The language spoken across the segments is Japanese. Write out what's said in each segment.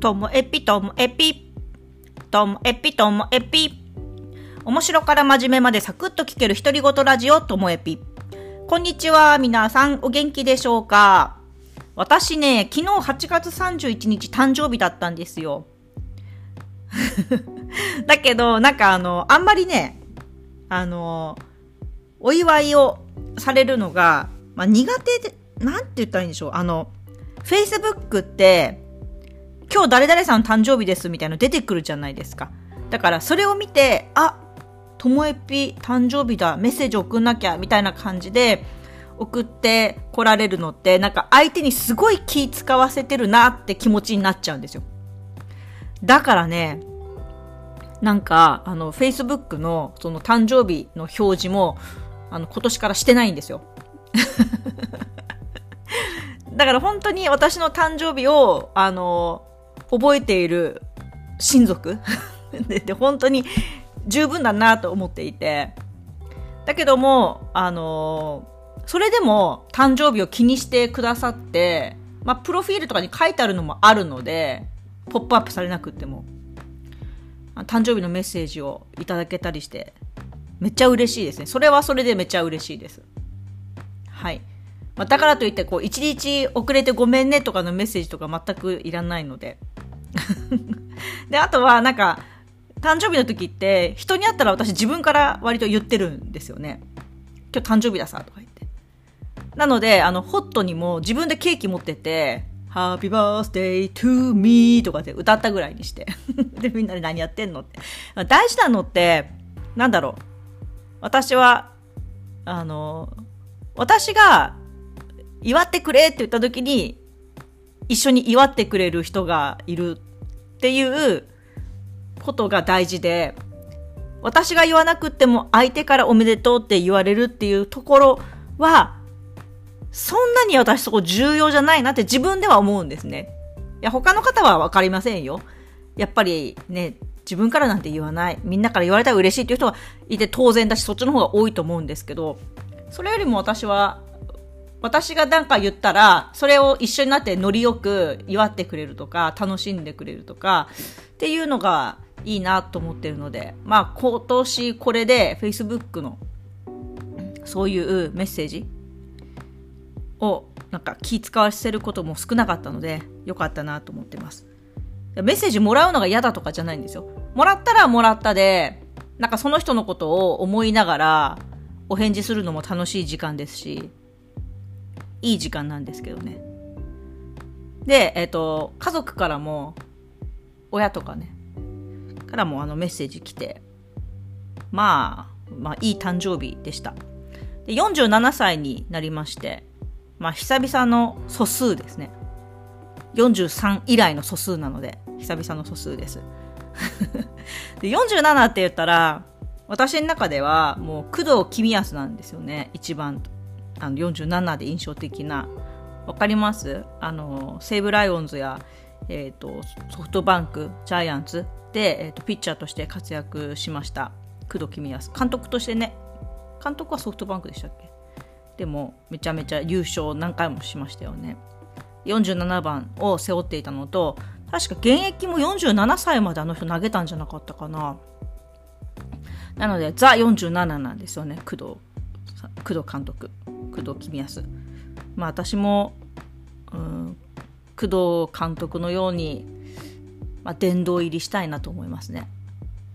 ともえぴともえぴ。ともえぴともえぴ。面白から真面目までサクッと聞ける独り言ラジオともえぴ。こんにちは、皆さんお元気でしょうか？私ね、昨日8月31日誕生日だったんですよ。だけど、なんかあの、あんまりね、あの、お祝いをされるのが、まあ、苦手で、なんて言ったらいいんでしょう？あの、Facebook って、今日誰々さん誕生日ですみたいなの出てくるじゃないですか。だからそれを見て、あ、ともえぴ誕生日だ、メッセージ送んなきゃ、みたいな感じで送って来られるのって、なんか相手にすごい気使わせてるなって気持ちになっちゃうんですよ。だからね、なんか、あの、Facebook のその誕生日の表示も、あの、今年からしてないんですよ。だから本当に私の誕生日を、あの、覚えている親族 でで、本当に十分だなと思っていて、だけども、あのそれでも誕生日を気にしてくださって、まあ、プロフィールとかに書いてあるのもあるので、ポップアップされなくっても、誕生日のメッセージをいただけたりして、めっちゃ嬉しいですね。それはそれでめっちゃ嬉しいです。はい。まあ、だからといって、こう、一日遅れてごめんねとかのメッセージとか全くいらないので。で、あとは、なんか、誕生日の時って、人に会ったら私自分から割と言ってるんですよね。今日誕生日ださ、とか言って。なので、あの、ホットにも自分でケーキ持ってて、Happy Birthday to me とかで歌ったぐらいにして。で、みんなで何やってんのって。大事なのって、なんだろう。私は、あの、私が祝ってくれって言った時に、一緒に祝ってくれる人がいるっていうことが大事で、私が言わなくても相手からおめでとうって言われるっていうところは、そんなに私そこ重要じゃないなって自分では思うんですね。いや、他の方はわかりませんよ。やっぱりね、自分からなんて言わない。みんなから言われたら嬉しいっていう人がいて当然だし、そっちの方が多いと思うんですけど、それよりも私は、私が何か言ったら、それを一緒になってノリよく祝ってくれるとか、楽しんでくれるとか、っていうのがいいなと思ってるので、まあ今年これで Facebook のそういうメッセージをなんか気使わせることも少なかったので、よかったなと思ってます。メッセージもらうのが嫌だとかじゃないんですよ。もらったらもらったで、なんかその人のことを思いながらお返事するのも楽しい時間ですし、いい時間なんですけどね。で、えっ、ー、と、家族からも、親とかね、からもあのメッセージ来て、まあ、まあいい誕生日でした。で47歳になりまして、まあ久々の素数ですね。43以来の素数なので、久々の素数です。で47って言ったら、私の中ではもう工藤公康なんですよね。一番、あの47で印象的な。わかります？あの、西武ライオンズや、えっ、ー、と、ソフトバンク、ジャイアンツで、えーと、ピッチャーとして活躍しました。工藤公康。監督としてね。監督はソフトバンクでしたっけ？でもめちゃめちゃ優勝何回もしましたよね。47番を背負っていたのと確か現役も47歳まであの人投げたんじゃなかったかな。なのでザ47なんですよね工藤工藤監督。工藤公康まあ私も、うん、工藤監督のようにまあ、殿堂入りしたいなと思いますね。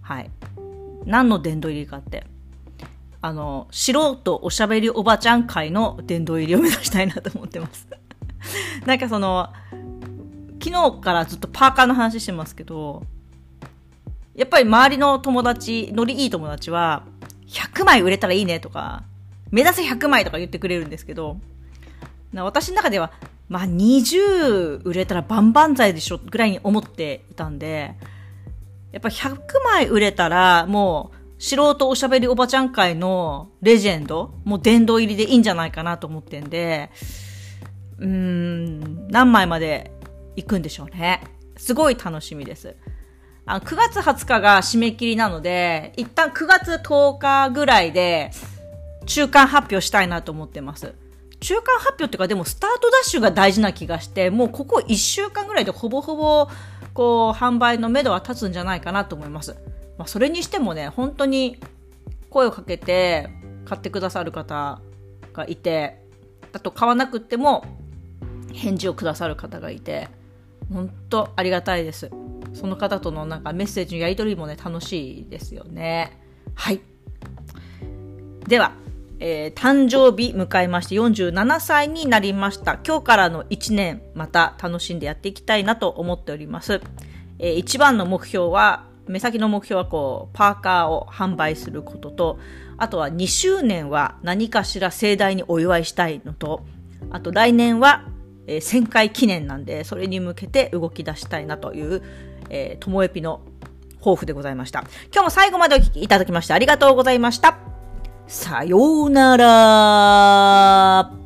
はい。何の殿堂入りかって、あの、素人おしゃべりおばちゃん会の殿堂入りを目指したいなと思ってます。なんかその、昨日からずっとパーカーの話してますけど、やっぱり周りの友達、ノリいい友達は、100枚売れたらいいねとか、目指せ100枚とか言ってくれるんですけど、私の中では、まあ20売れたら万々歳でしょぐらいに思っていたんで、やっぱ100枚売れたらもう素人おしゃべりおばちゃん界のレジェンド、もう殿堂入りでいいんじゃないかなと思ってんで、うーん、何枚まで行くんでしょうね。すごい楽しみです。あ9月20日が締め切りなので、一旦9月10日ぐらいで中間発表したいなと思ってます。中間発表っていうか、でもスタートダッシュが大事な気がして、もうここ1週間ぐらいでほぼほぼこう、販売の目処は立つんじゃないかなと思います。まあ、それにしてもね、本当に声をかけて買ってくださる方がいて、あと買わなくっても返事をくださる方がいて、本当ありがたいです。その方とのなんかメッセージのやり取りもね、楽しいですよね。はい。では、えー、誕生日迎えまして47歳になりました。今日からの1年また楽しんでやっていきたいなと思っております。えー、一番の目標は、目先の目標はこう、パーカーを販売することと、あとは2周年は何かしら盛大にお祝いしたいのと、あと来年は、えー、1000回記念なんで、それに向けて動き出したいなという、えー、ともえぴの抱負でございました。今日も最後までお聴きいただきましてありがとうございました。さようなら。